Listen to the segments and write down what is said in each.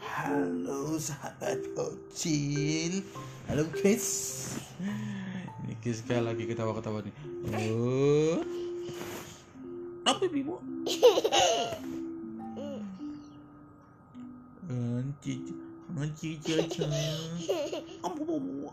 Halo sahabat kecil Halo Chris. Ini Giska lagi ketawa-ketawa nih Oh Apa Bimo? Cici Cici Cici Ambo Ambo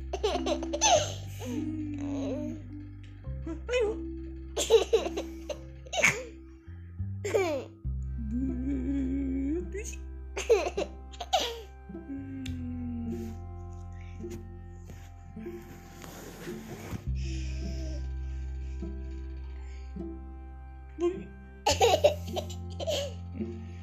Hehehehe